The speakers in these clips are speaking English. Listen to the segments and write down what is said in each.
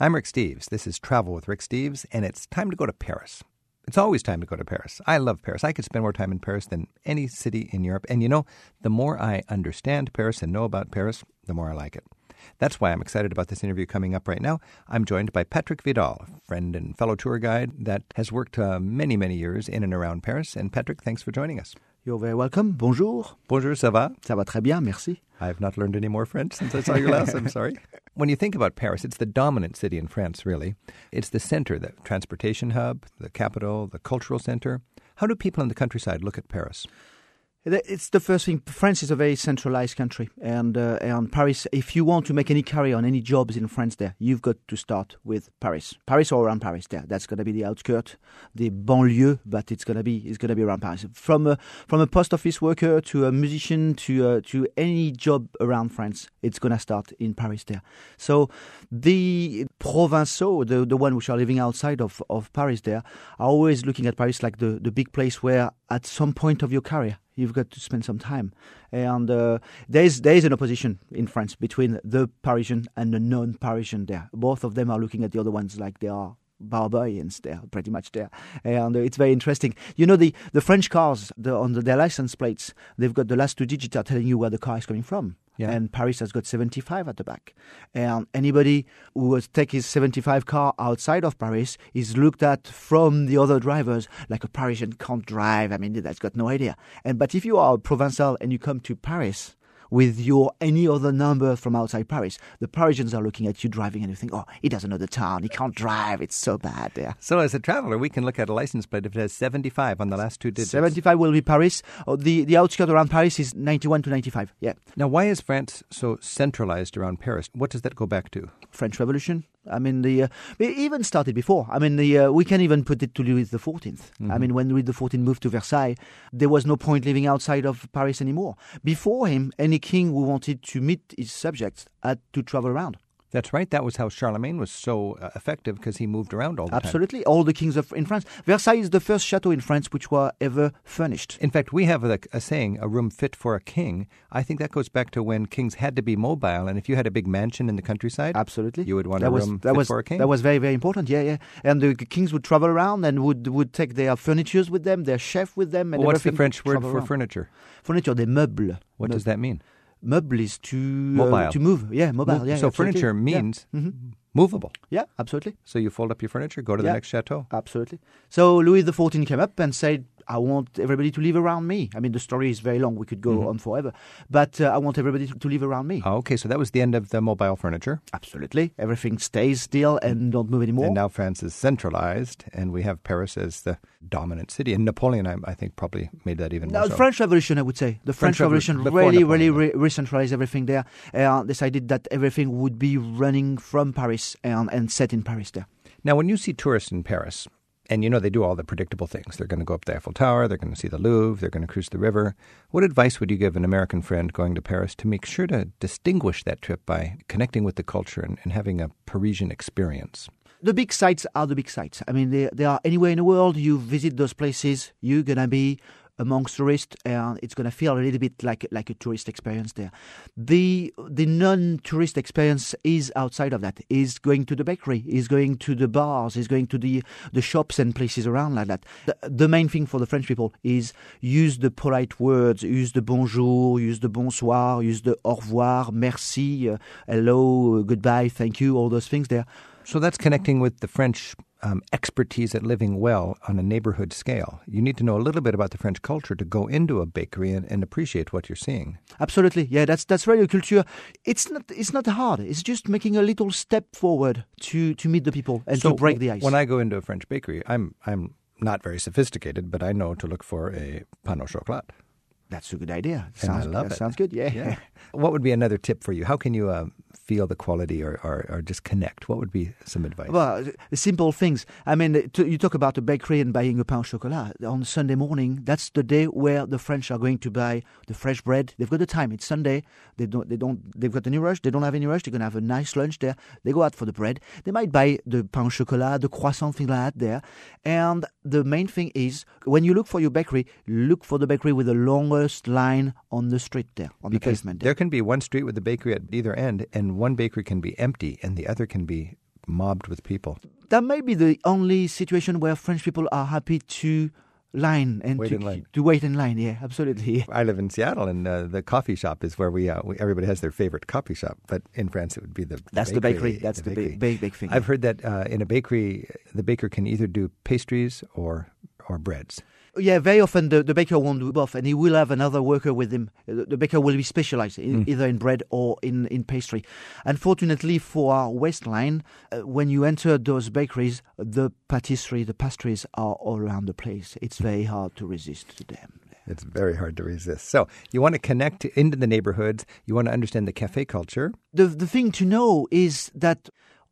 I'm Rick Steves. This is Travel with Rick Steves, and it's time to go to Paris. It's always time to go to Paris. I love Paris. I could spend more time in Paris than any city in Europe. And you know, the more I understand Paris and know about Paris, the more I like it. That's why I'm excited about this interview coming up right now. I'm joined by Patrick Vidal, a friend and fellow tour guide that has worked uh, many, many years in and around Paris. And Patrick, thanks for joining us. You're very welcome. Bonjour. Bonjour, ça va? Ça va très bien, merci. I've not learned any more French since I saw you last. I'm sorry. When you think about Paris, it's the dominant city in France, really. It's the center, the transportation hub, the capital, the cultural center. How do people in the countryside look at Paris? It's the first thing. France is a very centralized country, and uh, and Paris. If you want to make any career on any jobs in France, there you've got to start with Paris, Paris or around Paris. There, that's going to be the outskirt, the banlieue, but it's going to be it's going to be around Paris. From a from a post office worker to a musician to uh, to any job around France, it's going to start in Paris. There, so the provinciaux, the the one which are living outside of of Paris, there are always looking at Paris like the the big place where at some point of your career you've got to spend some time. And uh, there's there's an opposition in France between the Parisian and the non-Parisian. There, both of them are looking at the other ones like they are barbarians there, pretty much there. And uh, it's very interesting. You know, the, the French cars, the, on the, their license plates, they've got the last two digits are telling you where the car is coming from. Yeah. And Paris has got 75 at the back. And anybody who would take his 75 car outside of Paris is looked at from the other drivers like a Parisian can't drive. I mean, that's got no idea. And but if you are a Provençal and you come to Paris, with your any other number from outside Paris. The Parisians are looking at you driving and you think, oh, he doesn't know the town. He can't drive. It's so bad there. So, as a traveler, we can look at a license plate if it has 75 on the last two digits. 75 will be Paris. Oh, the, the outskirt around Paris is 91 to 95. Yeah. Now, why is France so centralized around Paris? What does that go back to? French Revolution. I mean, the uh, it even started before. I mean, the uh, we can even put it to Louis the 14th Mm-hmm. I mean, when Louis the 14th moved to Versailles, there was no point living outside of Paris anymore. Before him, any king who wanted to meet his subjects had to travel around. That's right. That was how Charlemagne was so uh, effective because he moved around all the time. Absolutely, all the kings of in France. Versailles is the first chateau in France which were ever furnished. In fact, we have a, a saying, a room fit for a king. I think that goes back to when kings had to be mobile. And if you had a big mansion in the countryside, Absolutely, you would want that a was, room that fit was, for a king. That was very very important. Yeah, yeah. And the kings would travel around and would would take their furnitures with them, their chef with them. And Well, what's the French word for around. furniture? Furniture, des meubles. What Meu- does that mean? Meuble is to Mobile. uh, to move. Yeah, mobile. Mo- yeah, so absolutely. furniture Yeah. means Mhm. movable. Yeah, absolutely, So you fold up your furniture, go to the Yeah. next chateau. absolutely. So Louis XIV came up and said, "I want everybody to live around me." I mean, the story is very long; we could go Mhm. on forever, but uh, I want everybody to, to live around me. Oh, okay, so that was the end of the mobile furniture. Absolutely, everything stays still and don't move anymore. And now France is centralized, and we have Paris as the dominant city. And Napoleon, I, I think, probably made that even No, more the so. French Revolution, I would say. The French French, Revolution, before really, Napoleon, really re- re-centralized everything there. Uh, decided that everything would be running from Paris and, and set in Paris there. Now, when you see tourists in Paris, and you know they do all the predictable things, they're going to go up the Eiffel Tower, they're going to see the Louvre, they're going to cruise the river. What advice would you give an American friend going to Paris to make sure to distinguish that trip by connecting with the culture and, and having a Parisian experience? The big sites are the big sites. I mean, they, they are anywhere in the world. You visit those places, you're going to be amongst tourists, and it's going to feel a little bit like like a tourist experience there. The the non-tourist experience is outside of that. Is going to the bakery, is going to the bars, is going to the the shops and places around like that. The, the main thing for the French people is use the polite words, use the bonjour, use the bonsoir, use the au revoir, merci, uh, hello, uh, goodbye, thank you, all those things there. So that's connecting with the French um, expertise at living well on a neighborhood scale. You need to know a little bit about the French culture to go into a bakery and, and appreciate what you're seeing. Absolutely, yeah. That's that's really a culture. It's not it's not hard. It's just making a little step forward to to meet the people and so to break the ice. When I go into a French bakery, I'm I'm not very sophisticated, but I know to look for a pain au chocolat. That's a good idea. And I Sounds, love that it. Sounds good. Yeah. What would be another tip for you? How can you um, feel the quality or, or, or just connect? What would be some advice? Well, simple things. I mean, to, you talk about a bakery and buying a pain au chocolat. On Sunday morning, that's the day where the French are going to buy the fresh bread. They've got the time. It's Sunday. They don't. They don't. They've got any rush. They don't have any rush. They're going to have a nice lunch there. They go out for the bread. They might buy the pain au chocolat, the croissant, thing like that there. And the main thing is when you look for your bakery, look for the bakery with the longest line on the street there, on the because pavement. there can be one street with a bakery at either end, and one bakery can be empty, and the other can be mobbed with people. That may be the only situation where French people are happy to line and Wait to, in line. to wait in line. Yeah, absolutely. I live in Seattle, and uh, the coffee shop is where we, uh, we everybody has their favorite coffee shop. But in France, it would be the That's the bakery. That's the, bakery. big, big, big thing. I've heard that uh, in a bakery, the baker can either do pastries or or breads. Yeah, very often the, the baker won't do both, and he will have another worker with him. The, the baker will be specialized in, Mm. either in bread or in, in pastry. Unfortunately for our waistline, uh, when you enter those bakeries, the patisserie, the pastries are all around the place. It's very hard to resist to them. It's very hard to resist. So you want to connect into the neighborhoods. You want to understand the cafe culture. The, the thing to know is that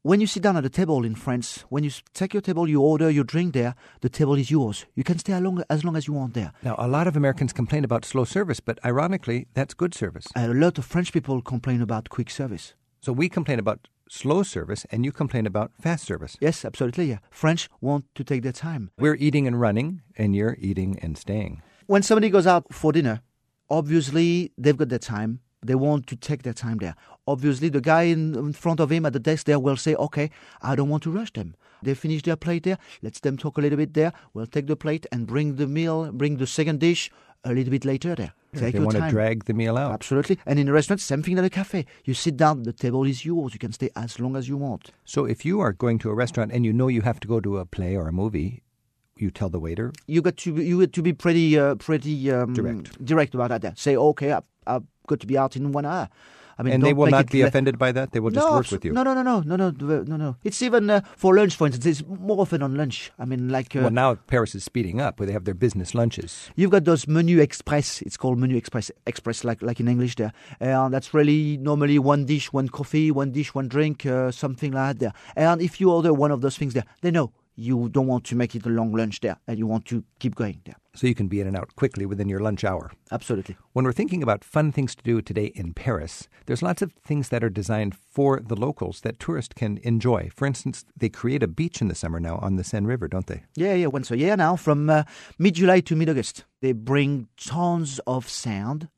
when you sit down at a table in France, when you take your table, you order your drink there, the table is yours. You can stay along, as long as you want there. Now, a lot of Americans complain about slow service, but ironically, that's good service. A lot of French people complain about quick service. So we complain about slow service, and you complain about fast service. Yes, absolutely. Yeah. French want to take their time. We're eating and running, and you're eating and staying. When somebody goes out for dinner, obviously they've got their time. They want to take their time there. Obviously, the guy in, in front of him at the desk there will say, "Okay, I don't want to rush them. They finish their plate there. Let's them talk a little bit there. We'll take the plate and bring the meal, bring the second dish a little bit later there. Take they want time. to drag the meal out. Absolutely. And in a restaurant, same thing at a cafe. You sit down, the table is yours. You can stay as long as you want. So if you are going to a restaurant and you know you have to go to a play or a movie, you tell the waiter, you got to be- you got to be pretty uh, pretty um, Direct. direct about that. There. Say okay, are good to be out in one hour. I mean, and they will not be le- offended by that. They will just no, work with you. No, no, no, no, no, no, no, no. It's even uh, for lunch, for instance. It's more often on lunch. I mean, like. Uh, well, now Paris is speeding up, where they have their business lunches. You've got those menu express. It's called menu express, express, like like in English there. And that's really normally one dish, one coffee, one dish, one drink, uh, something like that. There. And if you order one of those things there, they know you don't want to make it a long lunch there, and you want to keep going there. So you can be in and out quickly within your lunch hour. Absolutely. When we're thinking about fun things to do today in Paris, there's lots of things that are designed for the locals that tourists can enjoy. For instance, they create a beach in the summer now on the Seine River, don't they? Yeah, yeah, once a year now, from uh, mid July to mid August. They bring tons of sand.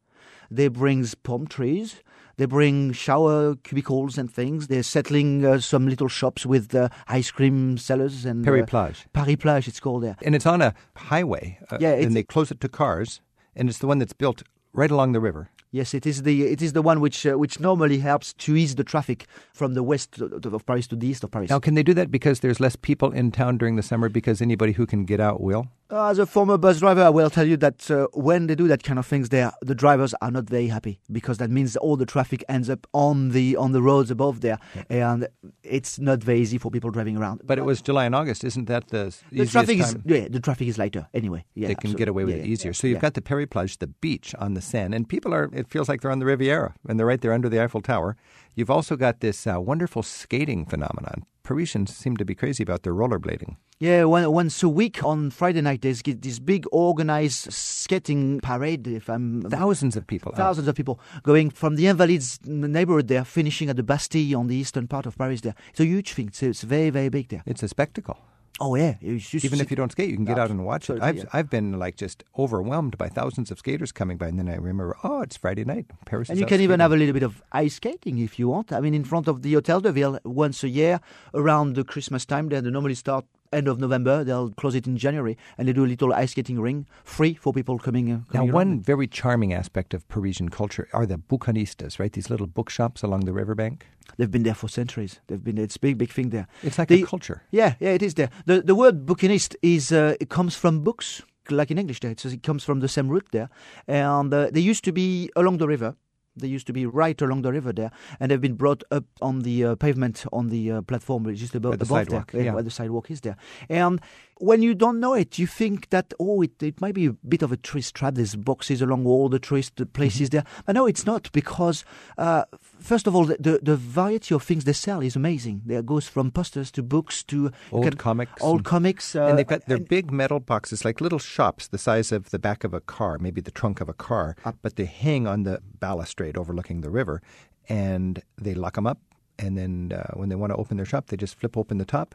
They bring palm trees. They bring shower cubicles and things. They're settling uh, some little shops with uh, ice cream sellers and Paris uh, Plage. Paris Plage, it's called there. And it's on a highway. Uh, Yeah, and they close it to cars, and it's the one that's built right along the river. Yes, it is the it is the one which uh, which normally helps to ease the traffic from the west of of Paris to the east of Paris. Now, can they do that because there's less people in town during the summer because anybody who can get out will? As a former bus driver, I will tell you that uh, when they do that kind of things, there the drivers are not very happy because that means all the traffic ends up on the on the roads above there, and it's not very easy for people driving around. But it was July and August. Isn't that the the traffic time? is yeah, the traffic is lighter anyway. Yeah, they can absolutely. get away with Yeah, it easier. yeah, So you've yeah. got the Paris Plage, the beach on the Seine, and people are. It feels like they're on the Riviera, and they're right there under the Eiffel Tower. You've also got this uh, wonderful skating phenomenon. Parisians seem to be crazy about their rollerblading. Yeah, one, once a week on Friday night, there's this big organized skating parade. If I'm Thousands of people. out. thousands of people going from the Invalides neighborhood there, finishing at the Bastille on the eastern part of Paris. There, it's a huge thing. It's, it's very, very big there. It's a spectacle. Oh yeah, just Even if you don't skate, you can get out and watch it. I've yeah. I've been like just overwhelmed by thousands of skaters coming by, and then I remember, oh, it's Friday night. Paris. And you can even have a little bit of ice skating if you want. I mean, in front of the Hotel de Ville once a year around the Christmas time. They normally start end of November. They'll close it in January, and they do a little ice skating ring free for people coming. Uh, Now, coming around. one very charming aspect of Parisian culture are the bouquinistas, right? These little bookshops along the riverbank. They've been there for centuries. They've been. It's a big, big thing there. It's like The- a culture. Yeah, yeah, it is there. The the word bouquinist is uh, it comes from books, like in English. There, says it comes from the same root there, and uh, they used to be along the river. They used to be right along the river there, and they've been brought up on the uh, pavement on the uh, platform, just above, the above sidewalk, there, yeah. where the sidewalk is there. And when you don't know it, you think that oh, it, it might be a bit of a tourist trap. There's boxes along all the tourist Mm-hmm. places there, but no, it's not because uh, first of all, the, the the variety of things they sell is amazing. There goes from posters to books to Old comics old and- comics, uh, and they've got their big metal boxes, like little shops the size of the back of a car, maybe the trunk of a car, but they hang on the balustrade overlooking the river, and they lock them up. And then uh, when they want to open their shop, they just flip open the top,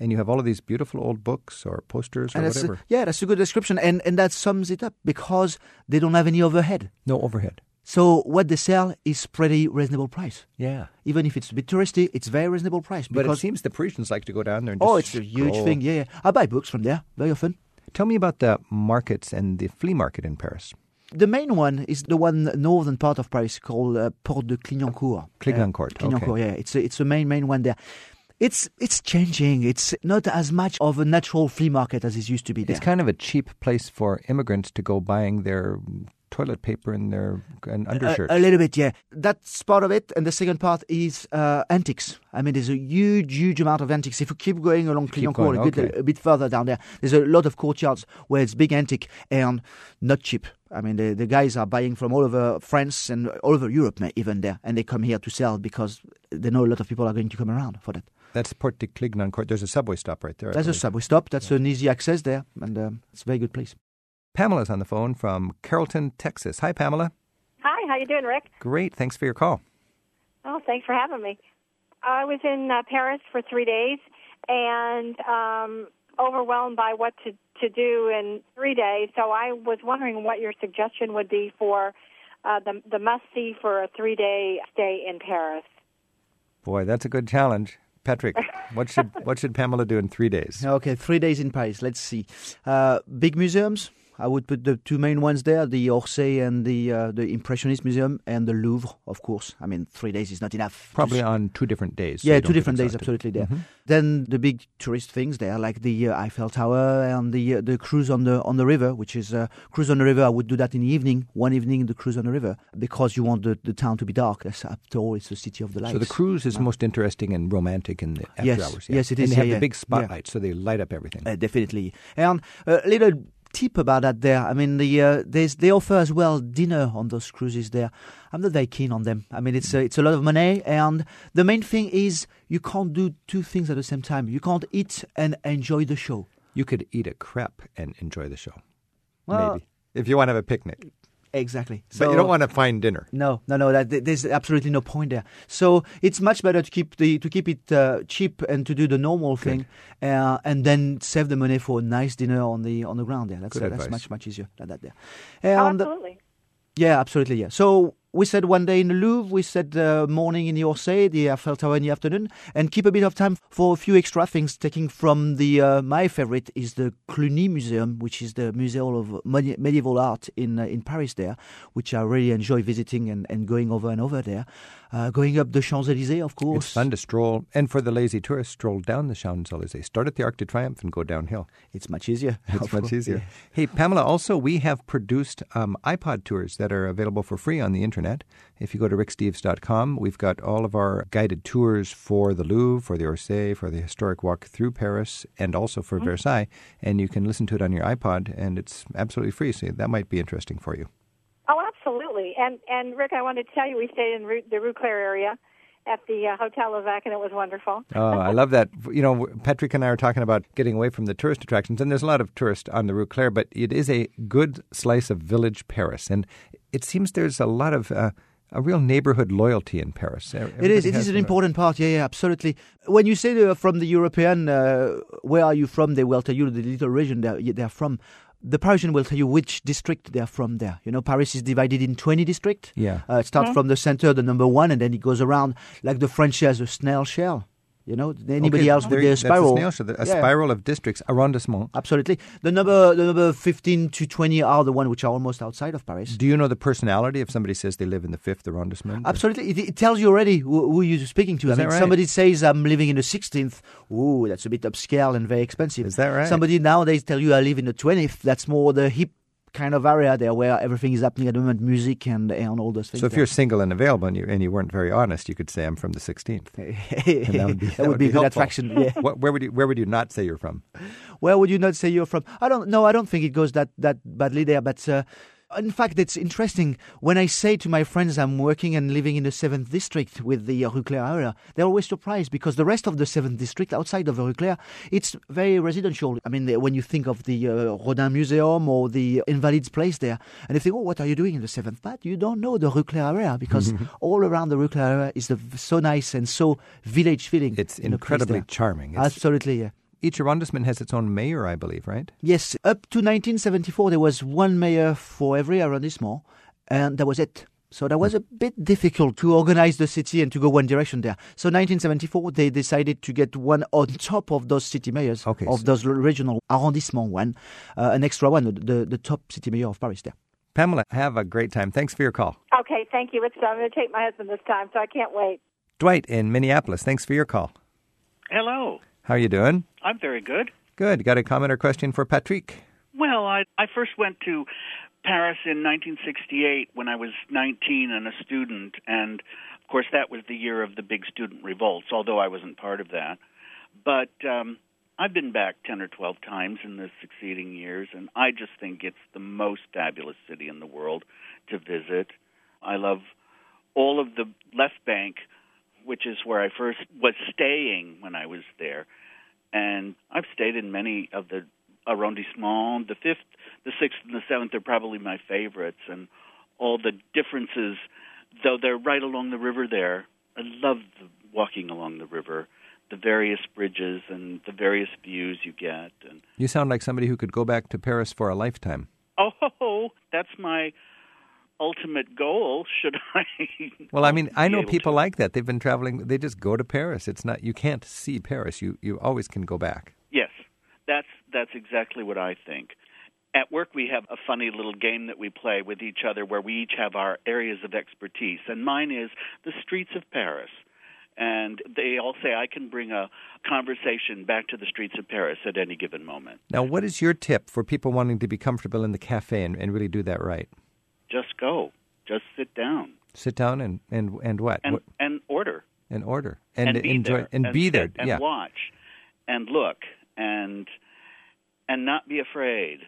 and you have all of these beautiful old books or posters or and a- whatever. yeah, that's a good description, and and that sums it up because they don't have any overhead. no overhead. So what they sell is pretty reasonable price. Yeah. Even if it's a bit touristy, it's very reasonable price. But it seems the Parisians like to go down there and oh, it's a huge stroll. thing. Yeah, yeah. I buy books from there very often. Tell me about the markets and the flea market in Paris. The main one is the one northern part of Paris called uh, Porte de Clignancourt. Clignancourt, Uh, Clignancourt, okay. yeah. It's a, it's the main main one there. It's it's changing. It's not as much of a natural flea market as it used to be. There. It's kind of a cheap place for immigrants to go buying their toilet paper and their and undershirts. A, a little bit, yeah. That's part of it. And the second part is uh, antiques. I mean, there's a huge, huge amount of antiques. If you keep going along Clignancourt, a, bit, okay. a bit further down there, there's a lot of courtyards where it's big antique and not cheap. I mean, the, the guys are buying from all over France and all over Europe, even there, and they come here to sell because they know a lot of people are going to come around for that. That's Porte de Clignancourt. There's a subway stop right there. There's a subway stop. That's an easy access there, and um, it's a very good place. Pamela's on the phone from Carrollton, Texas. Hi, Pamela. Hi, how you doing, Rick? Great. Thanks for your call. Oh, thanks for having me. I was in uh, Paris for three days and um, overwhelmed by what to to do in three days. So I was wondering what your suggestion would be for uh, the the must see for a three day stay in Paris. Boy, that's a good challenge. Patrick, what should what should Pamela do in three days? Okay, three days in Paris. Let's see. Uh, big museums. I would put the two main ones there: the Orsay and the uh, the Impressionist Museum, and the Louvre, of course. I mean, three days is not enough. Probably on two different days. yeah, you two different days, absolutely there. Mhm. Then the big tourist things there, like the uh, Eiffel Tower and the uh, the cruise on the on the river, which is uh, cruise on the river. I would do that in the evening, one evening, the cruise on the river, because you want the, the town to be dark. That's after all, it's the city of the lights. So the cruise is most interesting and romantic in the after Yes, hours. Yeah. yes, it is. and they have yeah, the big spotlights, so they light up everything. Uh, definitely. And a little tip about that there. I mean, the uh, there's, they offer as well dinner on those cruises there. I'm not very keen on them. I mean, it's a, it's a lot of money, and the main thing is you can't do two things at the same time. You can't eat and enjoy the show. You could eat a crepe and enjoy the show. Well, maybe if you want to have a picnic, Exactly. but you don't want to find dinner. No, no, no. That, there's absolutely no point there. So it's much better to keep the to keep it uh, cheap and to do the normal thing, uh, and then save the money for a nice dinner on the on the ground there. That's Good uh, that's much much easier than that there. Oh, absolutely. yeah, absolutely. Yeah. So we said one day in the Louvre, we said uh, morning in the Orsay, the Eiffel Tower in the afternoon, and keep a bit of time for a few extra things. Taking from the uh, my favorite is the Cluny Museum, which is the museum of medieval art in uh, in Paris there, which I really enjoy visiting and, and going over and over there. Uh, going up the Champs Elysees, of course. It's fun to stroll, and for the lazy tourist, stroll down the Champs Elysees. Start at the Arc de Triomphe and go downhill. It's much easier. It's much easier. Yeah. Hey, Pamela, also, we have produced um, iPod tours that are available for free on the internet. If you go to ricksteves.com, we've got all of our guided tours for the Louvre, for the Orsay, for the historic walk through Paris, and also for Versailles. And you can listen to it on your iPod, and it's absolutely free. So that might be interesting for you. Absolutely. And and Rick, I wanted to tell you we stayed in Rue, the Rue Cler area at the uh, Hotel Leveque, and it was wonderful. Oh, I love that. You know, Patrick and I are talking about getting away from the tourist attractions, and there's a lot of tourists on the Rue Cler, but it is a good slice of village Paris, and it seems there's a lot of uh, a real neighborhood loyalty in Paris. It is. It is an important part. Yeah, yeah, absolutely. When you say they're from the European, uh, where are you from? They will tell you the little region they're, they're from. The Parisian will tell you which district they're from. There, you know, Paris is divided in twenty districts. Yeah. uh, it starts from the center, the number one, and then it goes around like the French has a snail shell. You know, anybody Okay, else with their that's a spiral. snail a Yeah. spiral of districts, arrondissement. Absolutely. The number, the number fifteen to twenty are the one which are almost outside of Paris. Do you know the personality if somebody says they live in the fifth arrondissement? Absolutely, it, it tells you already who, who you're speaking to. Is I mean, right? somebody says I'm living in the 16th. Ooh, that's a bit upscale and very expensive. Is that right? Somebody nowadays tell you I live in the 20th. That's more the hip kind of area there where everything is happening at the moment, music and and all those things. So if there. you're single and available and you, and you weren't very honest, you could say I'm from the 16th. that would be- that that would would be good attraction. Yeah. What, where would you Where would you not say you're from? Where would you not say you're from? I don't know. I don't think it goes that that badly there, but. Uh, in fact, it's interesting when I say to my friends I'm working and living in the seventh district with the Rue Cler area. They're always surprised because the rest of the seventh district outside of Rue Cler, it's very residential. I mean, when you think of the uh, Rodin Museum or the Invalides Place there, and you think, oh, what are you doing in the seventh? But you don't know the Rue Cler area because all around the Rue Cler area is the, so nice and so village feeling. It's in incredibly charming. It's, Absolutely, yeah. Each arrondissement has its own mayor, I believe, right? Yes, up to 1974, there was one mayor for every arrondissement, and that was it. So that was a bit difficult to organize the city and to go one direction there. So 1974, they decided to get one on top of those city mayors, Okay, of so- those regional arrondissement one, uh, an extra one, the, the, the top city mayor of Paris there. Pamela, have a great time. Thanks for your call. Okay, thank you. It's I'm going to take my husband this time, so I can't wait. Dwight in Minneapolis, thanks for your call. Hello. How are you doing? I'm very good. Good. Got a comment or question for Patrick? Well, I I first went to Paris in 1968 when I was 19 and a student, and of course that was the year of the big student revolts. Although I wasn't part of that, but um, I've been back 10 or 12 times in the succeeding years, and I just think it's the most fabulous city in the world to visit. I love all of the left bank, which is where I first was staying when I was there. And I've stayed in many of the arrondissements. The fifth, the sixth, and the seventh are probably my favorites. And all the differences, though they're right along the river there, I love the, walking along the river, the various bridges and the various views you get. And You sound like somebody who could go back to Paris for a lifetime. oh, that's my ultimate goal. Should I? Well, I mean, I know people to. like that. They've been traveling. They just go to Paris. It's not. You can't see Paris. You you always can go back. Yes, that's that's exactly what I think. At work, we have a funny little game that we play with each other where we each have our areas of expertise, and mine is the streets of Paris. And they all say I can bring a conversation back to the streets of Paris at any given moment. Now, what is your tip for people wanting to be comfortable in the cafe and, and really do that right? Just go, just sit down, Sit down and and and what? and what and order, and order and, be enjoy there, and, be there. and yeah. watch, and look, and and not be afraid.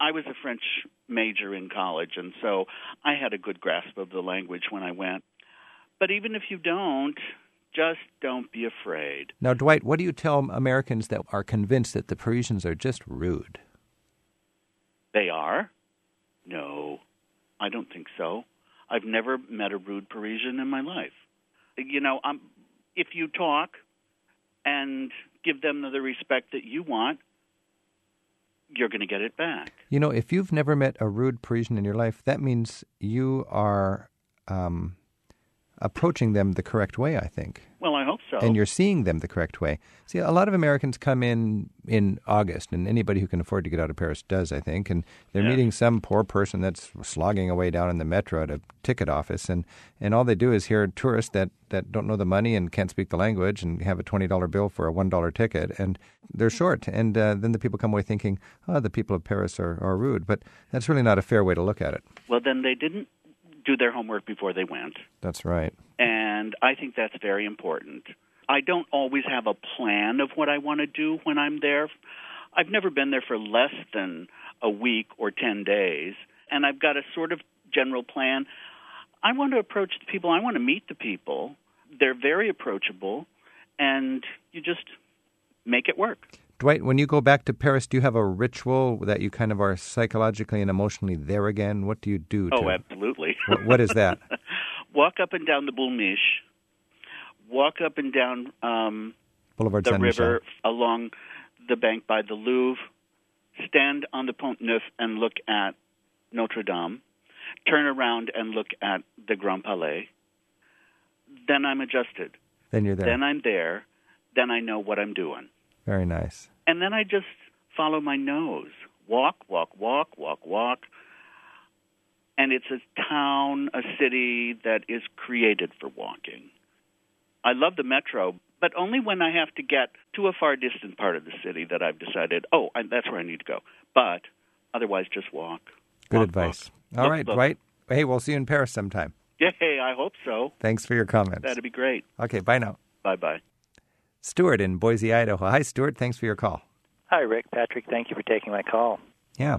I was a French major in college, and so I had a good grasp of the language when I went. But even if you don't, just don't be afraid. Now, Dwight, what do you tell Americans that are convinced that the Parisians are just rude? They are? No, I don't think so. I've never met a rude Parisian in my life. You know, um, if you talk and give them the respect that you want, you're going to get it back. You know, if you've never met a rude Parisian in your life, that means you are um, approaching them the correct way, I think. Well, I hope so. And you're seeing them the correct way. See, a lot of Americans come in in August, and anybody who can afford to get out of Paris does, I think. And they're Yeah. meeting some poor person that's slogging away down in the metro at a ticket office, and, and all they do is hear tourists that, that don't know the money and can't speak the language and have a $20 bill for a $1 ticket, and they're short. And uh, then the people come away thinking, oh, the people of Paris are, are rude. But that's really not a fair way to look at it. well, then they didn't do their homework before they went. That's right. and I think that's very important. I don't always have a plan of what I want to do when I'm there. I've never been there for less than a week or 10 days, and I've got a sort of general plan. I want to approach the people, I want to meet the people. They're very approachable, and you just make it work. Dwight, when you go back to Paris, do you have a ritual that you kind of are psychologically and emotionally there again? What do you do? To, Oh, absolutely. What- what is that? walk up and down the Boul' Mich', walk up and down um, Boulevard the Saint Michel. river along the bank by the Louvre, stand on the Pont Neuf and look at Notre Dame, turn around and look at the Grand Palais. Then I'm adjusted. Then you're there. Then I'm there. Then I know what I'm doing. Very nice. And then I just follow my nose. Walk, walk, walk, walk, walk. And it's a town, a city that is created for walking. I love the metro, but only when I have to get to a far distant part of the city that I've decided, oh, I, that's where I need to go. But otherwise, just walk. Good Walk, advice. walk. All Look, right, look. Dwight. Hey, we'll see you in Paris sometime. Yay, I hope so. Thanks for your comments. That'd be great. Okay, bye now. Bye bye. Stuart in Boise, Idaho. Hi, Stuart. Thanks for your call. Hi, Rick. Patrick, thank you for taking my call. Yeah.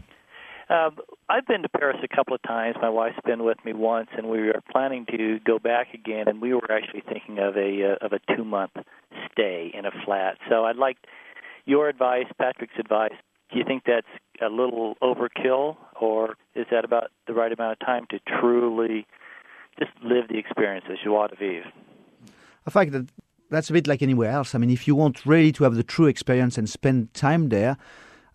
Uh, I've been to Paris a couple of times. My wife's been with me once, and we are planning to go back again. And we were actually thinking of a uh, of a two month stay in a flat. So I'd like your advice, Patrick's advice. Do you think that's a little overkill, or is that about the right amount of time to truly just live the experience of joie de vivre? I think that that's a bit like anywhere else. I mean, if you want really to have the true experience and spend time there,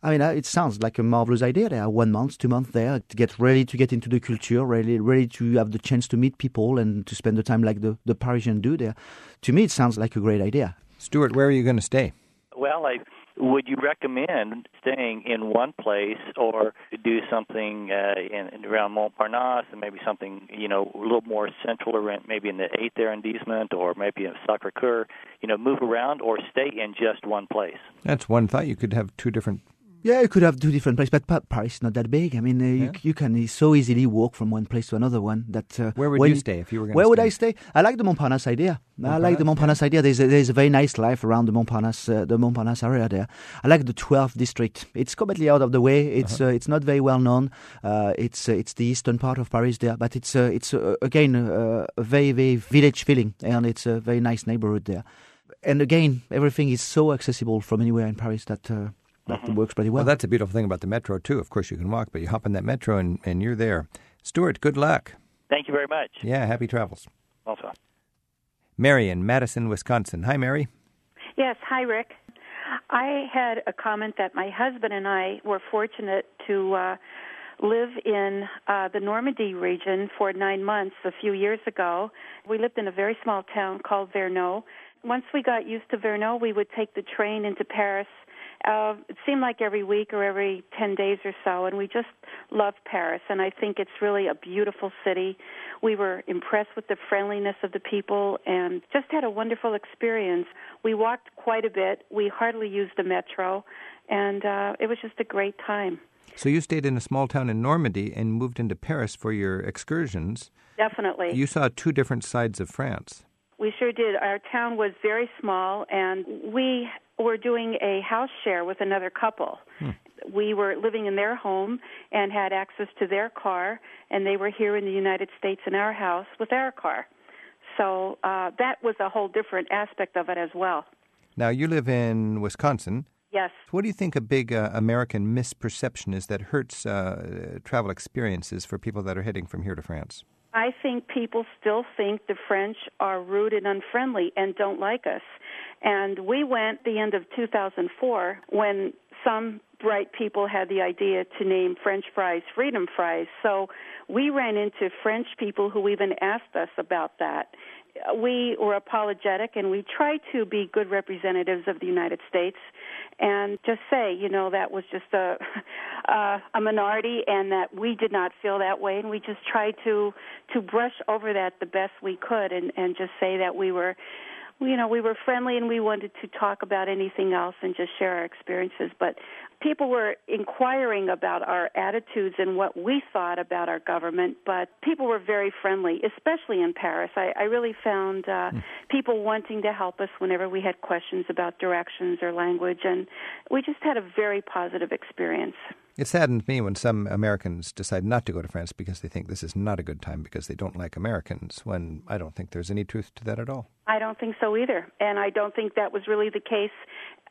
I mean, uh, it sounds like a marvelous idea. There, one month, two months there to get ready to get into the culture, really, ready to have the chance to meet people and to spend the time like the the Parisians do there. To me, it sounds like a great idea. Stuart, where are you going to stay? Well, I would you recommend staying in one place or do something uh, in, around Montparnasse and maybe something you know a little more central or maybe in the eighth arrondissement or maybe in Sacré-Cœur? You know, move around or stay in just one place. That's one thought. You could have two different yeah, you could have two different places, but Paris is not that big. I mean, uh, yeah. you, you, can so easily walk from one place to another one. That uh, where would you stay if you were? Where stay? would I stay? I like the Montparnasse idea. Montparnasse, I like the Montparnasse yeah. idea. There's a, there's a very nice life around the Montparnasse, uh, the Montparnasse area there. I like the 12th district. It's completely out of the way. It's uh-huh. Uh, it's not very well known. Uh, it's uh, it's the eastern part of Paris there, but it's uh, it's again a very very village feeling, and it's a very nice neighborhood there. And again, everything is so accessible from anywhere in Paris that that mm-hmm. works pretty well. Well, that's a beautiful thing about the metro too. Of course, you can walk, but you hop in that metro and, and you're there. Stuart, good luck. Thank you very much. Yeah, happy travels. Also, Mary in Madison, Wisconsin. Hi, Mary. Yes, hi, Rick. I had a comment that my husband and I were fortunate to uh, live in uh, the Normandy region for nine months a few years ago. We lived in a very small town called Vernon. Once we got used to Vernon, we would take the train into Paris uh, it seemed like every week or every 10 days or so, and we just love Paris. And I think it's really a beautiful city. We were impressed with the friendliness of the people and just had a wonderful experience. We walked quite a bit. We hardly used the metro, and uh, it was just a great time. So you stayed in a small town in Normandy and moved into Paris for your excursions. Definitely. You saw two different sides of France. We sure did. Our town was very small, and we were doing a house share with another couple. Hmm. We were living in their home and had access to their car, and they were here in the United States in our house with our car. So uh, that was a whole different aspect of it as well. Now, you live in Wisconsin. Yes. What do you think a big uh, American misperception is that hurts uh, travel experiences for people that are heading from here to France? I think people still think the French are rude and unfriendly and don't like us. And we went the end of 2004 when some bright people had the idea to name French fries freedom fries. So we ran into French people who even asked us about that. We were apologetic and we tried to be good representatives of the United States and just say, you know, that was just a uh, a minority and that we did not feel that way and we just tried to to brush over that the best we could and and just say that we were you know, we were friendly and we wanted to talk about anything else and just share our experiences. But people were inquiring about our attitudes and what we thought about our government. But people were very friendly, especially in Paris. I, I really found uh, mm. people wanting to help us whenever we had questions about directions or language, and we just had a very positive experience. It saddens me when some Americans decide not to go to France because they think this is not a good time because they don't like Americans, when I don't think there's any truth to that at all. I don't think so either. And I don't think that was really the case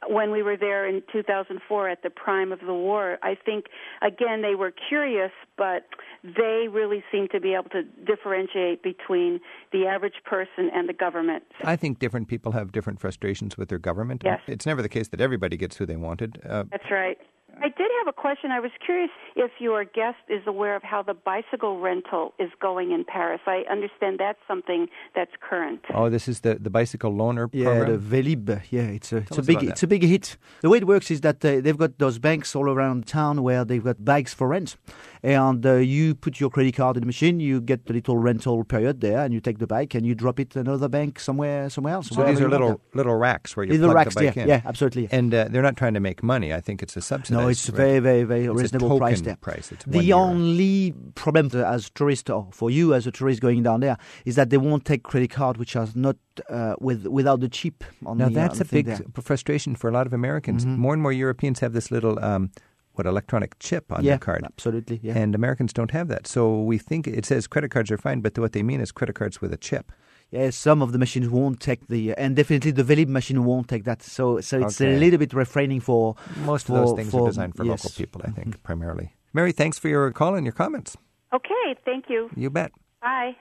when we were there in 2004 at the prime of the war. I think, again, they were curious, but they really seemed to be able to differentiate between the average person and the government. I think different people have different frustrations with their government. Yes. It's never the case that everybody gets who they wanted. Uh, That's right. I did have a question. I was curious if your guest is aware of how the bicycle rental is going in Paris. I understand that's something that's current. Oh, this is the, the bicycle loaner yeah, program. the Velib. Yeah, it's a it's a big it's a big hit. The way it works is that uh, they've got those banks all around town where they've got bikes for rent, and uh, you put your credit card in the machine, you get the little rental period there, and you take the bike and you drop it in another bank somewhere somewhere else. So these are little little racks where you little plug racks, the bike yeah, in. Yeah, absolutely. And uh, they're not trying to make money. I think it's a subsidy. No, it's very, very, very it's reasonable price there. Price. The only problem as tourist or for you as a tourist going down there is that they won't take credit card which are not uh, with without the chip on now the, that's uh, a big there. frustration for a lot of Americans. Mm-hmm. More and more Europeans have this little um, what electronic chip on yeah, their card. Absolutely, yeah. And Americans don't have that. So we think it says credit cards are fine, but what they mean is credit cards with a chip. Yeah, some of the machines won't take the, and definitely the Velib machine won't take that. So, so it's okay. a little bit refraining for most for, of those things for, are designed for yes. local people. I think mm-hmm. primarily. Mary, thanks for your call and your comments. Okay, thank you. You bet. Bye.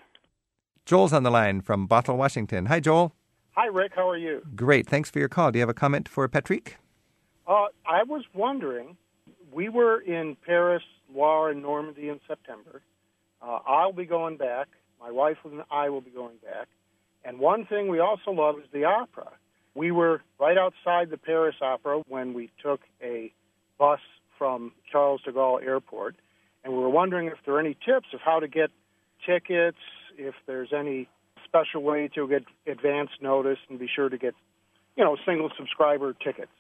Joel's on the line from Bothell, Washington. Hi, Joel. Hi, Rick. How are you? Great. Thanks for your call. Do you have a comment for Patrick? Uh, I was wondering we were in Paris, Loire, and Normandy in September. Uh, I'll be going back. My wife and I will be going back. And one thing we also love is the opera. We were right outside the Paris Opera when we took a bus from Charles de Gaulle Airport, and we were wondering if there are any tips of how to get tickets, if there's any special way to get advance notice, and be sure to get, you know, single subscriber tickets.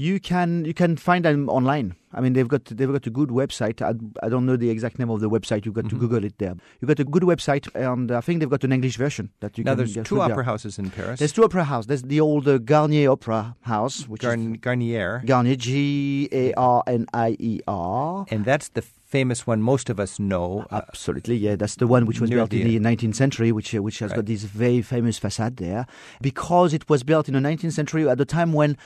You can you can find them online. I mean, they've got they've got a good website. I, I don't know the exact name of the website. You've got mm-hmm. to Google it there. You've got a good website, and I think they've got an English version that you now can. Now, there's two opera there. houses in Paris. There's two opera houses. There's the old uh, Garnier Opera House, which Gar- is Garnier. Garnier, G A R N I E R, and that's the famous one most of us know. Uh, Absolutely, yeah. That's the one which was built the, in the 19th century, which uh, which has right. got this very famous facade there, because it was built in the 19th century at the time when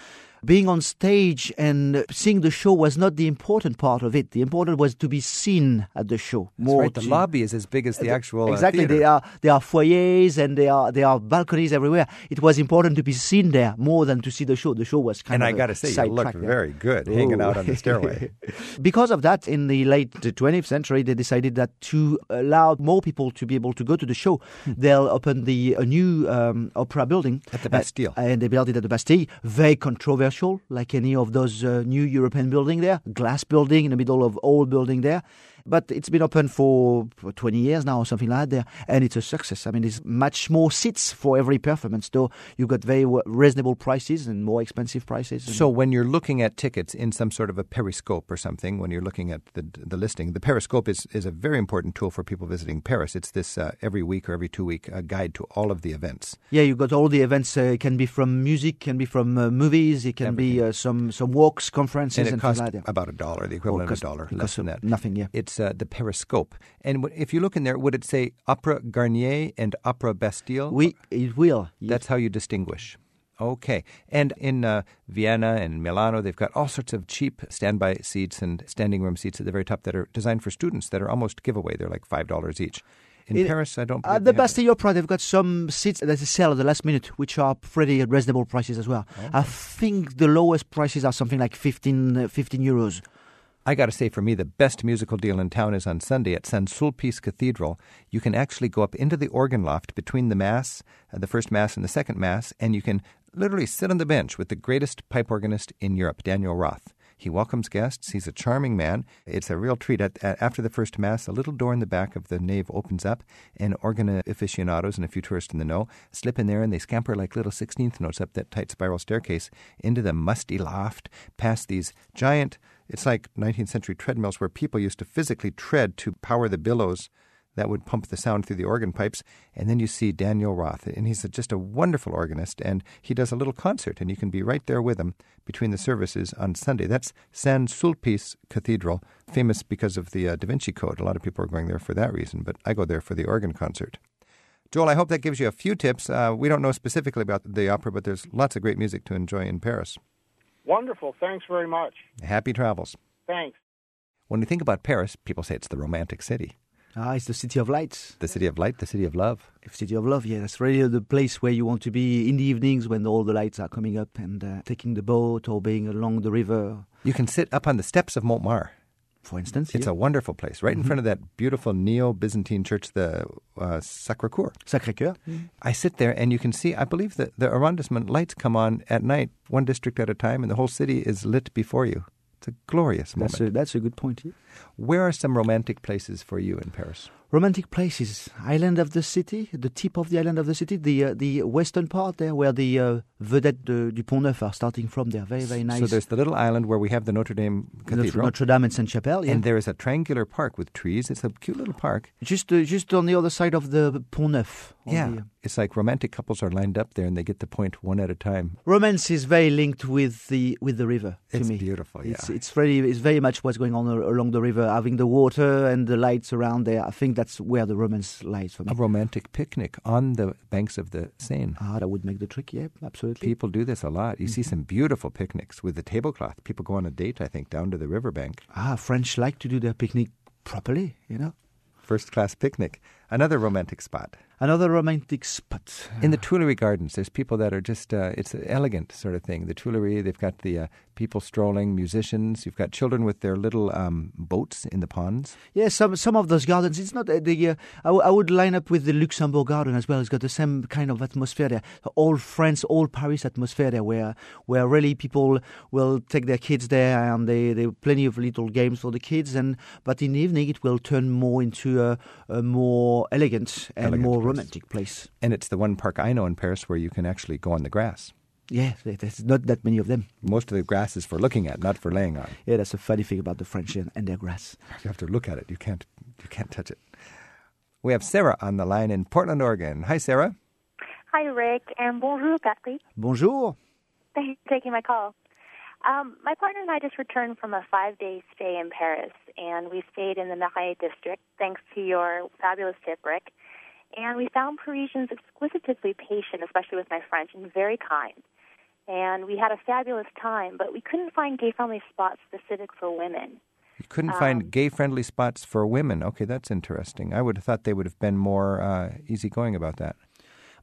being on stage and seeing the show was not the important part of it. The important was to be seen at the show. More right. The lobby is as big as the actual uh, exactly. Theater. There are there are foyers and there are there are balconies everywhere. It was important to be seen there more than to see the show. The show was kind and of I got to say, you looked very good Ooh. hanging out on the stairway. because of that, in the late 20th century, they decided that to allow more people to be able to go to the show, hmm. they'll open the a new um, opera building at the Bastille, uh, and they built it at the Bastille. Very controversial like any of those uh, new European building there, glass building in the middle of old building there. But it's been open for, for 20 years now or something like that, and it's a success. I mean, there's much more seats for every performance, though you've got very reasonable prices and more expensive prices. So when you're looking at tickets in some sort of a Pariscope or something, when you're looking at the, the listing, the Pariscope is, is a very important tool for people visiting Paris. It's this uh, every week or every two week uh, guide to all of the events. Yeah, you've got all the events. Uh, it can be from music, can be from uh, movies, it can Everything. be uh, some, some walks, conferences, and it and costs like that. about a dollar, the equivalent of a dollar, less than that. Nothing, yeah. It's uh, the Pariscope. And if you look in there, would it say Opera Garnier and Opera Bastille? We, it will. That's how you distinguish. Okay. And in uh, Vienna and Milano, they've got all sorts of cheap standby seats and standing room seats at the very top that are designed for students that are almost giveaway. They're like $5 each. In, in Paris, I don't. At the Bastille Opera, they've got some seats that they sell at the last minute, which are pretty reasonable prices as well. Oh. I think the lowest prices are something like 15, uh, 15 euros. I got to say, for me, the best musical deal in town is on Sunday at Saint Sulpice Cathedral. You can actually go up into the organ loft between the Mass, uh, the first Mass, and the second Mass, and you can literally sit on the bench with the greatest pipe organist in Europe, Daniel Roth. He welcomes guests. He's a charming man. It's a real treat. At, at, after the first Mass, a little door in the back of the nave opens up, and organ aficionados and a few tourists in the know slip in there and they scamper like little 16th notes up that tight spiral staircase into the musty loft, past these giant it's like 19th century treadmills where people used to physically tread to power the billows that would pump the sound through the organ pipes. And then you see Daniel Roth, and he's just a wonderful organist, and he does a little concert, and you can be right there with him between the services on Sunday. That's San Sulpice Cathedral, famous because of the uh, Da Vinci Code. A lot of people are going there for that reason, but I go there for the organ concert. Joel, I hope that gives you a few tips. Uh, we don't know specifically about the opera, but there's lots of great music to enjoy in Paris. Wonderful. Thanks very much. Happy travels. Thanks. When we think about Paris, people say it's the romantic city. Ah, it's the city of lights. The city of light, the city of love. The city of love, yeah. That's really the place where you want to be in the evenings when all the lights are coming up and uh, taking the boat or being along the river. You can sit up on the steps of Montmartre for instance. It's yeah. a wonderful place, right mm-hmm. in front of that beautiful neo Byzantine church, the uh, Sacre Coeur. Sacre Coeur. Mm-hmm. I sit there and you can see, I believe that the arrondissement lights come on at night, one district at a time, and the whole city is lit before you. It's a glorious moment. That's a, that's a good point. Yeah. Where are some romantic places for you in Paris? Romantic places. Island of the city, the tip of the island of the city, the uh, the western part there, where the uh, vedettes du Pont Neuf are starting from. There, very very nice. So there's the little island where we have the Notre Dame Cathedral, Notre, Dame and Sainte Chapelle, yeah. and there is a triangular park with trees. It's a cute little park, just uh, just on the other side of the Pont Neuf. Yeah, the, uh, it's like romantic couples are lined up there and they get the point one at a time. Romance is very linked with the with the river. To it's me. beautiful. Yeah, it's it's very it's very much what's going on along the river, having the water and the lights around there. I think that's where the romance lies for me. A romantic picnic on the banks of the Seine. Ah, that would make the trick, yeah, absolutely. People do this a lot. You mm-hmm. see some beautiful picnics with the tablecloth. People go on a date, I think, down to the riverbank. Ah, French like to do their picnic properly, you know. First class picnic. Another romantic spot. Another romantic spot. In the Tuileries Gardens, there's people that are just, uh, it's an elegant sort of thing. The Tuileries, they've got the uh, people strolling, musicians. You've got children with their little um, boats in the ponds. Yeah, some some of those gardens. It's not uh, the. Uh, I, w- I would line up with the Luxembourg Garden as well. It's got the same kind of atmosphere there. All France, all Paris atmosphere there, where where really people will take their kids there, and they there are plenty of little games for the kids. And but in the evening, it will turn more into a, a more elegant and Elegant more. Romantic place. And it's the one park I know in Paris where you can actually go on the grass. Yeah, there's not that many of them. Most of the grass is for looking at, not for laying on. Yeah, that's a funny thing about the French and, and their grass. You have to look at it. You can't. You can't touch it. We have Sarah on the line in Portland, Oregon. Hi, Sarah. Hi, Rick, and bonjour, Patrick. Bonjour. Thanks for taking my call. Um, my partner and I just returned from a five-day stay in Paris, and we stayed in the Marais district, thanks to your fabulous tip, Rick. And we found Parisians exquisitely patient, especially with my French, and very kind. And we had a fabulous time, but we couldn't find gay-friendly spots specific for women. You couldn't Um, find gay-friendly spots for women. Okay, that's interesting. I would have thought they would have been more uh, easygoing about that.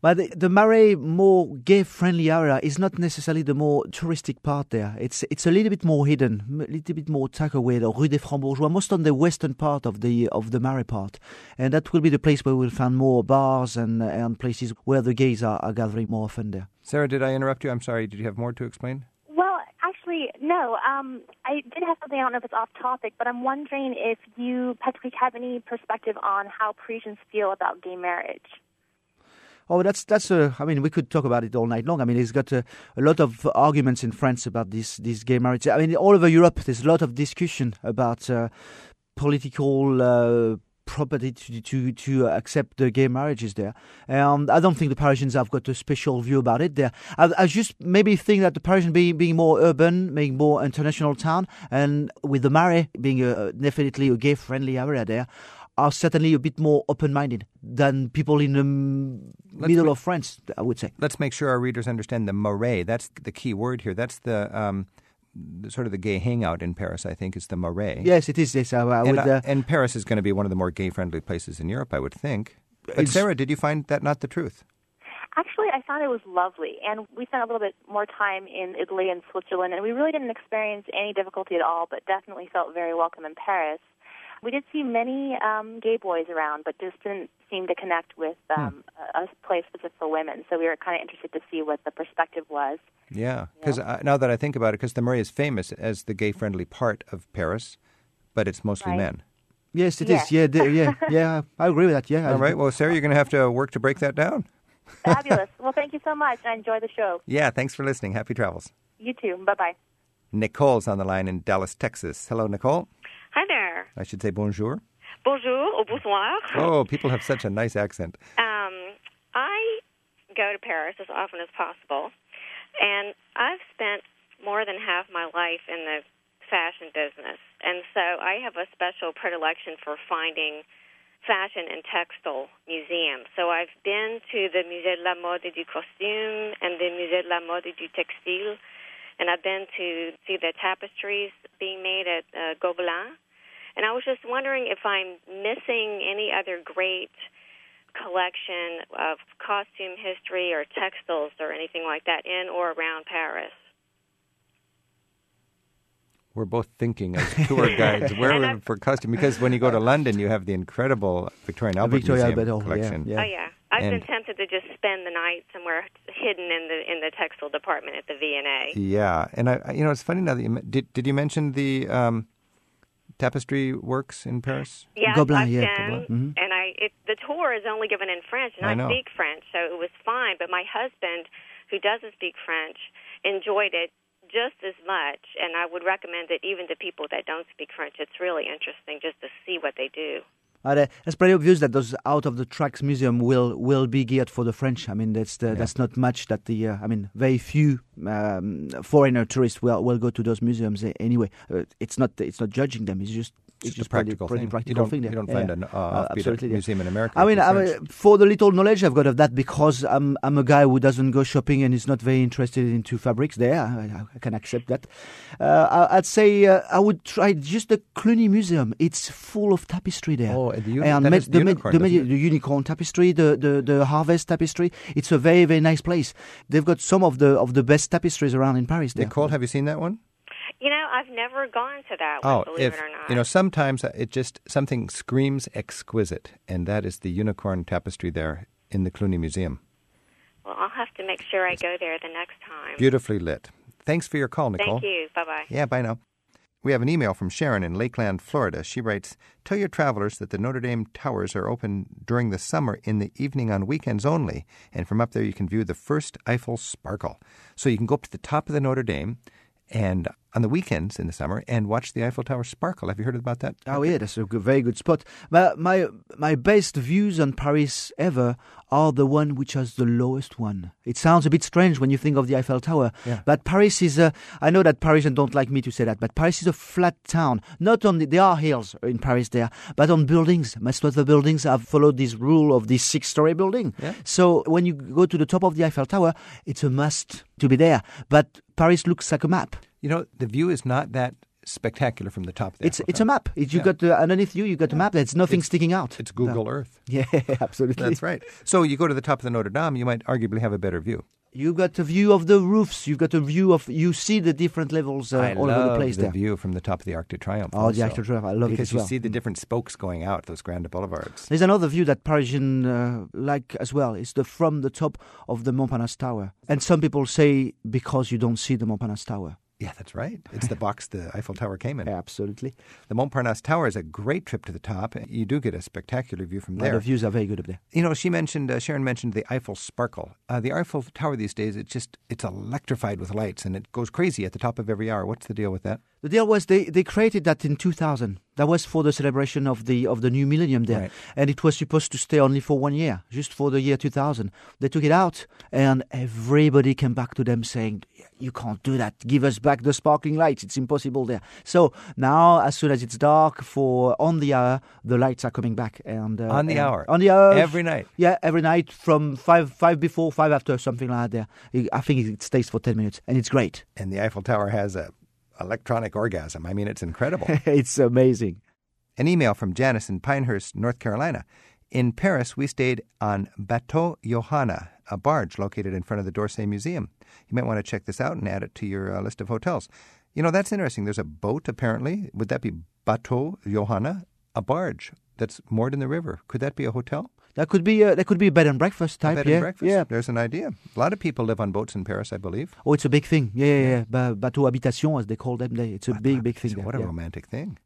But the, the Marais more gay-friendly area is not necessarily the more touristic part there. It's it's a little bit more hidden, a little bit more tucked away. The Rue des Francs-Bourgeois, most on the western part of the of the Marais part, and that will be the place where we'll find more bars and and places where the gays are, are gathering more often there. Sarah, did I interrupt you? I'm sorry. Did you have more to explain? Well, actually, no. Um, I did have something. I don't know if it's off topic, but I'm wondering if you, Patrick, have any perspective on how Parisians feel about gay marriage. Oh, that's that's a. I mean, we could talk about it all night long. I mean, it's got a, a lot of arguments in France about this this gay marriage. I mean, all over Europe, there's a lot of discussion about uh, political. Uh, property to, to to accept the gay marriages there. Um, I don't think the Parisians have got a special view about it there. I, I just maybe think that the Parisian being being more urban, being more international town, and with the Marais being a, definitely a gay friendly area there, are certainly a bit more open minded than people in the m- middle ma- of France. I would say. Let's make sure our readers understand the Marais. That's the key word here. That's the, um, sort of the gay hangout in Paris. I think is the Marais. Yes, it is. Yes, I, I and, would. uh, Uh, and Paris is going to be one of the more gay-friendly places in Europe, I would think. But Sarah, did you find that not the truth? Actually, I found it was lovely, and we spent a little bit more time in Italy and Switzerland, and we really didn't experience any difficulty at all, but definitely felt very welcome in Paris. We did see many um, gay boys around, but just didn't seem to connect with um, a, a place specific for women. So we were kind of interested to see what the perspective was. Yeah, because uh, now that I think about it, because the Marais is famous as the gay-friendly part of Paris, but it's mostly Right. men. yes, it Yeah. is. Yeah, the, yeah, yeah. I agree with that. Yeah. All right. Well, Sarah, you're going to have to work to break that down. Fabulous. well, thank you so much. I enjoy the show. Yeah. Thanks for listening. Happy travels. You too. Bye bye. Nicole's on the line in Dallas, Texas. Hello, Nicole. Hi there. I should say bonjour. Bonjour ou bonsoir. Oh, people have such a nice accent. Um, I go to Paris as often as possible, and I've spent more than half my life in the fashion business, and so I have a special predilection for finding fashion and textile museums. So I've been to the Musée de la Mode et du Costume and the Musée de la Mode et du Textile, and I've been to see the tapestries being made at uh, Gobelin. And I was just wondering if I'm missing any other great collection of costume history or textiles or anything like that in or around Paris. We're both thinking as tour guides where And we're for costume because when you go to London, you have the incredible Victorian Albert Victoria Museum Albert Hall, yeah, collection. yeah. Oh yeah, I've And- been tempted to just spend the night somewhere hidden in the in the textile department at the V&A. Yeah, and I, I- you know, it's funny now that you did. Did you mention the um, tapestry works in Paris? Yeah, Gobelin, I've yeah, been, Gobelin, mhm. and I it, the tour is only given in French, and I I, speak French, so it was fine. But my husband, who doesn't speak French, enjoyed it just as much, and I would recommend it even to people that don't speak French. It's really interesting just to see what they do. But, uh, it's pretty obvious that those out of the tracks museum will will be geared for the French. I mean, that's the, that's not much that the uh, I mean, very few um, foreigner tourists will will go to those museums anyway. Uh, it's not it's not judging them. It's just It's just a pretty- practical pretty thing. practical you don't, thing there. You don't Yeah, find an uh, absolutely, museum in America. I mean, I mean, for the little knowledge I've got of that, because I'm I'm a guy who doesn't go shopping and is not very interested into fabrics. There, I, I can accept that. Uh, I- I'd say uh, I would try just the Cluny Museum. It's full of tapestry there. Oh, the uni- and is the the, unicorn, the, ma- the unicorn tapestry, the, the the harvest tapestry. It's a very very nice place. They've got some of the of the best tapestries around in Paris. There. Nicole, have you seen that one? You know, I've never gone to that one, Oh, believe if it or not. you know, sometimes it just something screams exquisite, and that is the unicorn tapestry there in the Cluny Museum, well, I'll have to make sure I go there the next time. beautifully lit. Thanks for your call, Nicole. Thank you. Bye bye. Yeah, bye now. We have an email from Sharon in Lakeland, Florida. She writes Tell your travelers that the Notre Dame towers are open during the summer in the evening on weekends only. And from up there, you can view the first Eiffel sparkle. So you can go up to the top of the Notre Dame and on the weekends in the summer and watch the Eiffel Tower sparkle. Have you heard about that? Oh yeah, that's a good, very good spot. But my my best views on Paris ever are the one which has the lowest one. It sounds a bit strange when you think of the Eiffel Tower, Yeah. but Paris is a. I know that Parisians don't like me to say that, but Paris is a flat town. Not only there are hills in Paris there, but on buildings. Most of the buildings have followed this rule of this six-story building. Yeah. So when you go to the top of the Eiffel Tower, it's a must to be there. But Paris looks like a map. You know, the view is not that spectacular from the top of the It's it's a map. It, you Yeah. got uh, underneath you. You got a map. There's nothing It's- sticking out. It's Google Earth. Yeah, absolutely. That's right. So you go to the top of the Notre Dame, you might arguably have a better view. You've got a view of the roofs. You've got a view of. You see the different levels uh, all over the place the there. view from the top of the Arc de Triomphe. Oh, the. Arc de Triomphe, I love it because as you well. see the different spokes going out those grand boulevards. There's another view that Parisian uh, like as well. It's the from the top of the Montparnasse Tower. And some people say because you don't see the Montparnasse Tower. Yeah, that's right. It's the box the Eiffel Tower came in. Absolutely. The Montparnasse Tower is a great trip to the top. You do get a spectacular view from there. the views are very good up there. You know, she mentioned uh, Sharon mentioned the Eiffel Sparkle. Uh, the Eiffel Tower these days, it's just it's electrified with lights and it goes crazy at the top of every hour. What's the deal with that? The deal was they, they created that in 2000. That was for the celebration of the of the new millennium there, Right. and it was supposed to stay only for one year, just for the year 2000. They took it out, and everybody came back to them saying, "You can't do that. Give us back the sparkling lights. It's impossible there." So now, as soon as it's dark for on the hour, the lights are coming back, and uh, On the and- hour? on the hour, Every night? Yeah, every night from five five before, five after, something like that. There, I think it stays for 10 minutes, and it's great. And the Eiffel Tower has a electronic orgasm. I mean, it's incredible. it's amazing. An email from Janice in Pinehurst, North Carolina. In Paris, we stayed on Bateau Johanna, a barge located in front of the d'Orsay Museum. You might want to check this out and add it to your uh, list of hotels. You know, that's interesting. There's a boat, apparently. Would that be Bateau Johanna? A barge that's moored in the river. Could that be a hotel? That could be a, that could be a bed and breakfast type. a bed yeah, and breakfast? yeah. There's an idea. A lot of people live on boats in Paris, I believe. Oh, it's a big thing. Yeah, yeah, yeah. Ba- bateau habitation, as they call them. They, it's a big, big thing. What a yeah. romantic thing.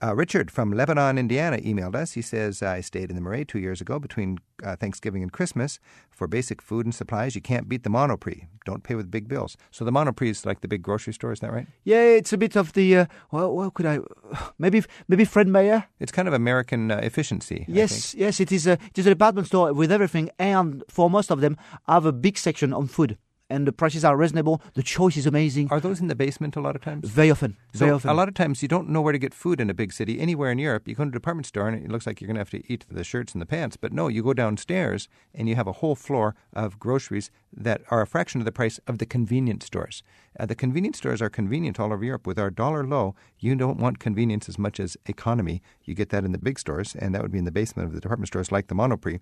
Uh, Richard from Lebanon, Indiana, emailed us. He says, I stayed in the Marais two years ago between uh, Thanksgiving and Christmas. For basic food and supplies, you can't beat the Monoprix. Don't pay with big bills. So the Monoprix is like the big grocery store, is that right? Yeah, it's a bit of the. Uh, well, what could I? Maybe, maybe Fred Meyer. It's kind of American uh, efficiency. Yes, yes. It is a it is a department store with everything, and for most of them, have a big section on food, and the prices are reasonable. The choice is amazing. Are those in the basement a lot of times? Very often, very often. a lot of times you don't know where to get food in a big city. Anywhere in Europe, you go to a department store and it looks like you're going to have to eat the shirts and the pants. But no, you go downstairs and you have a whole floor of groceries that are a fraction of the price of the convenience stores. Uh, the convenience stores are convenient all over Europe. With our dollar low, you don't want convenience as much as economy. You get that in the big stores, and that would be in the basement of the department stores like the Monoprix.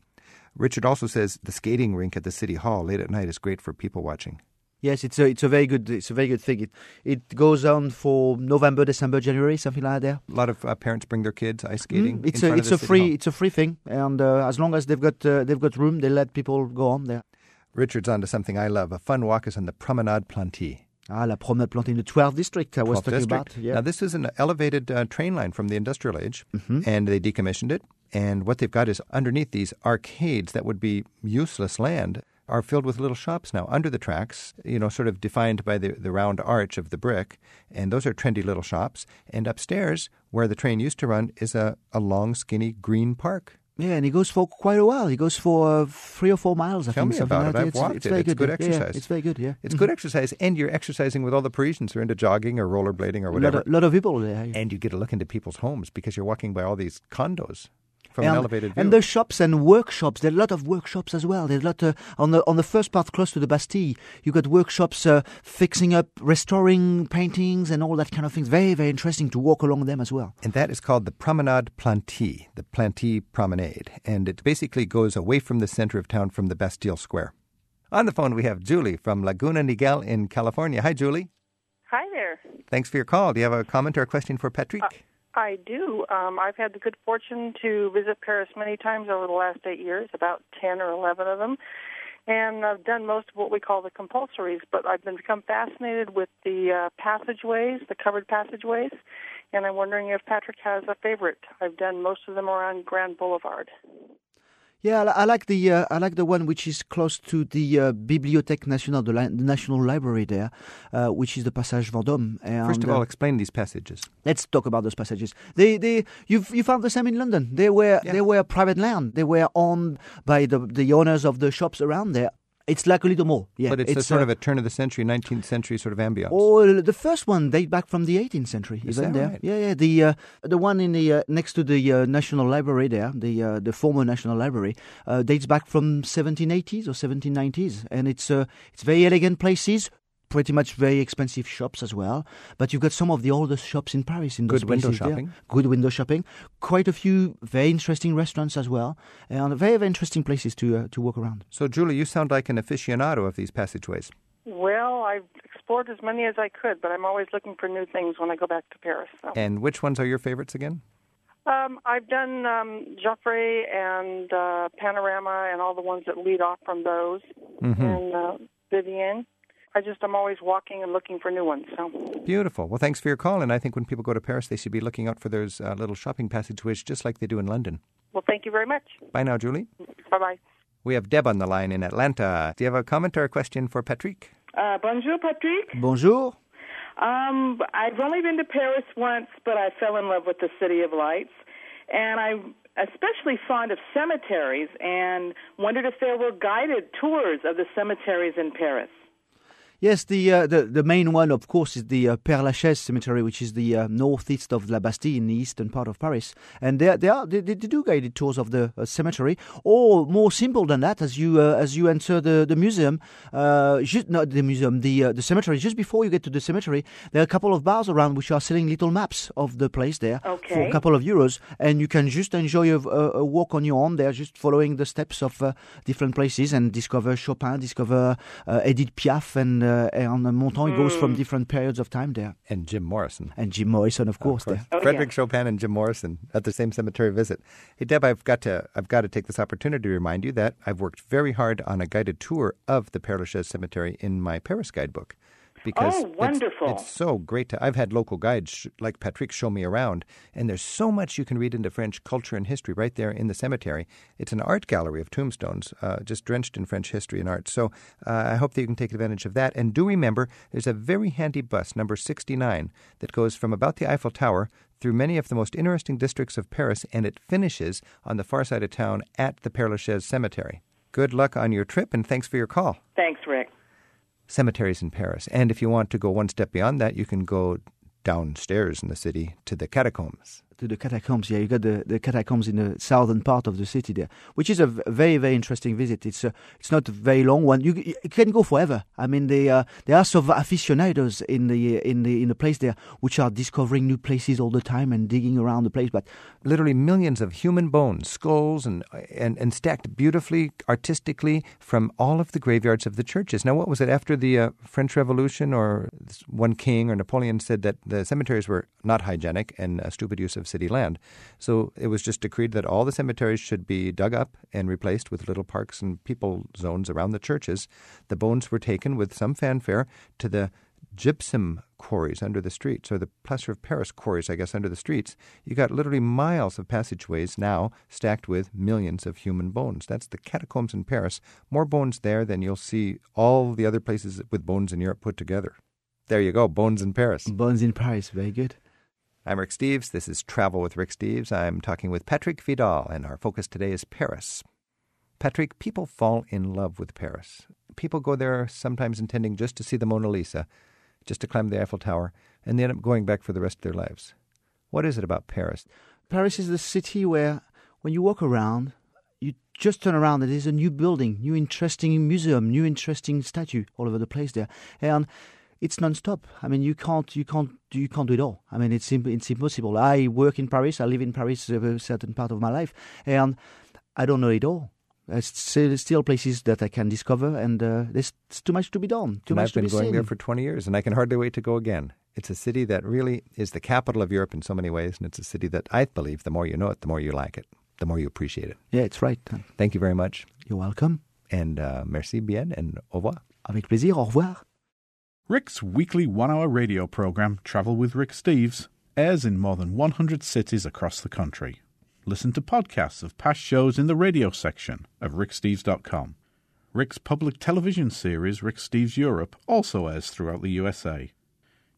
Richard also says the skating rink at the city hall late at night is great for people watching. Yes, it's a it's a very good it's a very good thing. It it goes on for November, December, January, something like that. A lot of uh, parents bring their kids ice skating. Mm, it's a it's a free hall. it's a free thing, and uh, as long as they've got uh, they've got room, they let people go on there. Richard's on to something I love. A fun walk is on the Promenade Planty. Ah, la promenade plantée in the 12th district I was talking district. about. Yeah. Now, this is an elevated uh, train line from the industrial age, Mm-hmm. and they decommissioned it. And what they've got is underneath these arcades that would be useless land are filled with little shops now under the tracks, you know, sort of defined by the, the round arch of the brick. And those are trendy little shops. And upstairs, where the train used to run, is a, a long, skinny green park. Yeah, and he goes for quite a while. He goes for three or four miles. I Tell think, me about like it. I've it's, walked it's it. very It's good. good exercise. Yeah, it's very good. Yeah, It's good mm-hmm. exercise, and you're exercising with all the Parisians who are into jogging or rollerblading or A lot, whatever. of, lot of people there. yeah. And you get a look into people's homes because you're walking by all these condos from an and, elevated view. and the shops and workshops. There are a lot of workshops as well. There's a lot uh, on the on the first part close to the Bastille. You got workshops uh, fixing up, restoring paintings and all that kind of things. Very very interesting to walk along them as well. and that is called the Promenade Planty, the Planty Promenade. And it basically goes away from the center of town from the Bastille Square. On the phone, we have Julie from Laguna Niguel in California. Hi, Julie. Hi there. Thanks for your call. Do you have a comment or a question for Patrick? Uh, I do. Um, I've had the good fortune to visit Paris many times over the last eight years, about 10 or 11 of them. And I've done most of what we call the compulsories, but I've been become fascinated with the uh, passageways, the covered passageways, and I'm wondering if Patrick has a favorite. I've done most of them around Grand Boulevard. Yeah, I, I like the uh, I like the one which is close to the uh, Bibliothèque Nationale, the, li- the National Library there, uh, which is the Passage Vendôme. And, First of uh, all, explain these passages. Let's talk about those passages. They, they, you've, you found the same in London. They were, they were private land. They were owned by the, the owners of the shops around there. It's like a little more. Yeah, but it's, a sort uh, of a turn of the century, 19th century sort of ambience. Oh, the first one date back from the 18th century. Is even that there? right? Yeah, yeah. The uh, the one in the uh, next to the uh, National Library there, the uh, the former National Library, uh, dates back from 1780s or 1790s, and it's uh, it's very elegant places. Pretty much very expensive shops as well, but you've got some of the oldest shops in Paris in those Good window places there. shopping. Good window shopping. Quite a few very interesting restaurants as well, and very very interesting places to uh, to walk around. So, Julie, you sound like an aficionado of these passageways. Well, I've explored as many as I could, but I'm always looking for new things when I go back to Paris. So. And which ones are your favorites again? Um, I've done um, Jouffroy and uh, Panorama and all the ones that lead off from those, Mhm. and uh, Vivienne. I just I'm always walking and looking for new ones. So Beautiful. Well, thanks for your call. And I think when people go to Paris, they should be looking out for those uh, little shopping passageways just like they do in London. well, thank you very much. Bye now, Julie. Bye bye. We have Deb on the line in Atlanta. Do you have a comment or a question for Patrick? Uh, bonjour, Patrick. Bonjour. Um, I've only been to Paris once, but I fell in love with the City of Lights, and I'm especially fond of cemeteries, and wondered if there were guided tours of the cemeteries in Paris. Yes, the, uh, the the main one, of course, is the uh, Père Lachaise cemetery, which is the uh, northeast of La Bastille in the eastern part of Paris. And they they, are, they, they do guided tours of the uh, cemetery, or more simple than that, as you uh, as you enter the the museum, uh, just not the museum, the uh, the cemetery. Just before you get to the cemetery, there are a couple of bars around which are selling little maps of the place there for a couple of euros, and you can just enjoy a, a, walk on your own there, just following the steps of uh, different places and discover Chopin, discover uh, Edith Piaf, and uh, and Montand. It goes from Mm. different periods of time there. And Jim Morrison. And Jim Morrison, of course. there. Frederick Chopin and Jim Morrison at the same cemetery visit. Hey Deb, I've got to I've got to take this opportunity to remind you that I've worked very hard on a guided tour of the Père Lachaise Cemetery in my Paris guidebook. Because Oh, it's- wonderful. It's, so great to I've had local guides sh- like Patrick show me around and there's so much you can read into French culture and history right there in the cemetery. It's an art gallery of tombstones, uh, just drenched in French history and art. So uh, I hope that you can take advantage of that. And do remember, there's a very handy bus, number 69, that goes from about the Eiffel Tower through many of the most interesting districts of Paris, and it finishes on the far side of town at the Père Lachaise Cemetery. Good luck on your trip, and thanks for your call. Thanks, Rick. Cemeteries in Paris. And if you want to go one step beyond that, you can go downstairs in the city to the catacombs. To the catacombs. Yeah, you got the, the catacombs in the southern part of the city there, which is a very very interesting visit. It's a, it's not a very long one. You, can go forever. I mean, they uh, there are some aficionados in the in the in the place there which are discovering new places all the time and digging around the place. But literally millions of human bones, skulls, and and, and stacked beautifully, artistically from all of the graveyards of the churches. Now, what was it after the uh, French Revolution, or one king or Napoleon said that the cemeteries were not hygienic and a stupid use of city land? So it was just decreed that all the cemeteries should be dug up and replaced with little parks and people zones around the churches. The bones were taken with some fanfare to the gypsum quarries under the streets, or the plaster of Paris quarries, I guess, under the streets. You got literally miles of passageways now stacked with millions of human bones. That's the catacombs in Paris. More bones there than you'll see all the other places with bones in Europe put together. There you go, bones in Paris. Bones in Paris, very good. I'm Rick Steves. This is Travel with Rick Steves. I'm talking with Patrick Vidal, and our focus today is Paris. Patrick, people fall in love with Paris. People go there sometimes intending just to see the Mona Lisa, just to climb the Eiffel Tower, and they end up going back for the rest of their lives. What is it about Paris? Paris is the city where, when you walk around, you just turn around and there's a new building, new interesting museum, new interesting statue all over the place there, and it's non-stop. I mean, you can't, you can't, you can't do it all. I mean, it's it's impossible. I work in Paris. I live in Paris for a certain part of my life, and I don't know it all. There's still, still places that I can discover, and uh, there's too much to be done. Too and much I've been to be going seen. there for 20 years, and I can hardly wait to go again. It's a city that really is the capital of Europe in so many ways, and it's a city that I believe the more you know it, the more you like it, the more you appreciate it. Yeah, it's right. Thank you very much. You're welcome. And uh, merci bien, and au revoir. Avec plaisir. Au revoir. Rick's weekly one hour radio program, Travel with Rick Steves, airs in more than 100 cities across the country. Listen to podcasts of past shows in the radio section of ricksteves.com. Rick's public television series, Rick Steves Europe, also airs throughout the USA.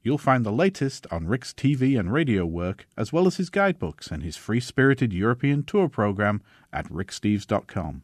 You'll find the latest on Rick's TV and radio work, as well as his guidebooks and his free spirited European tour program at ricksteves.com.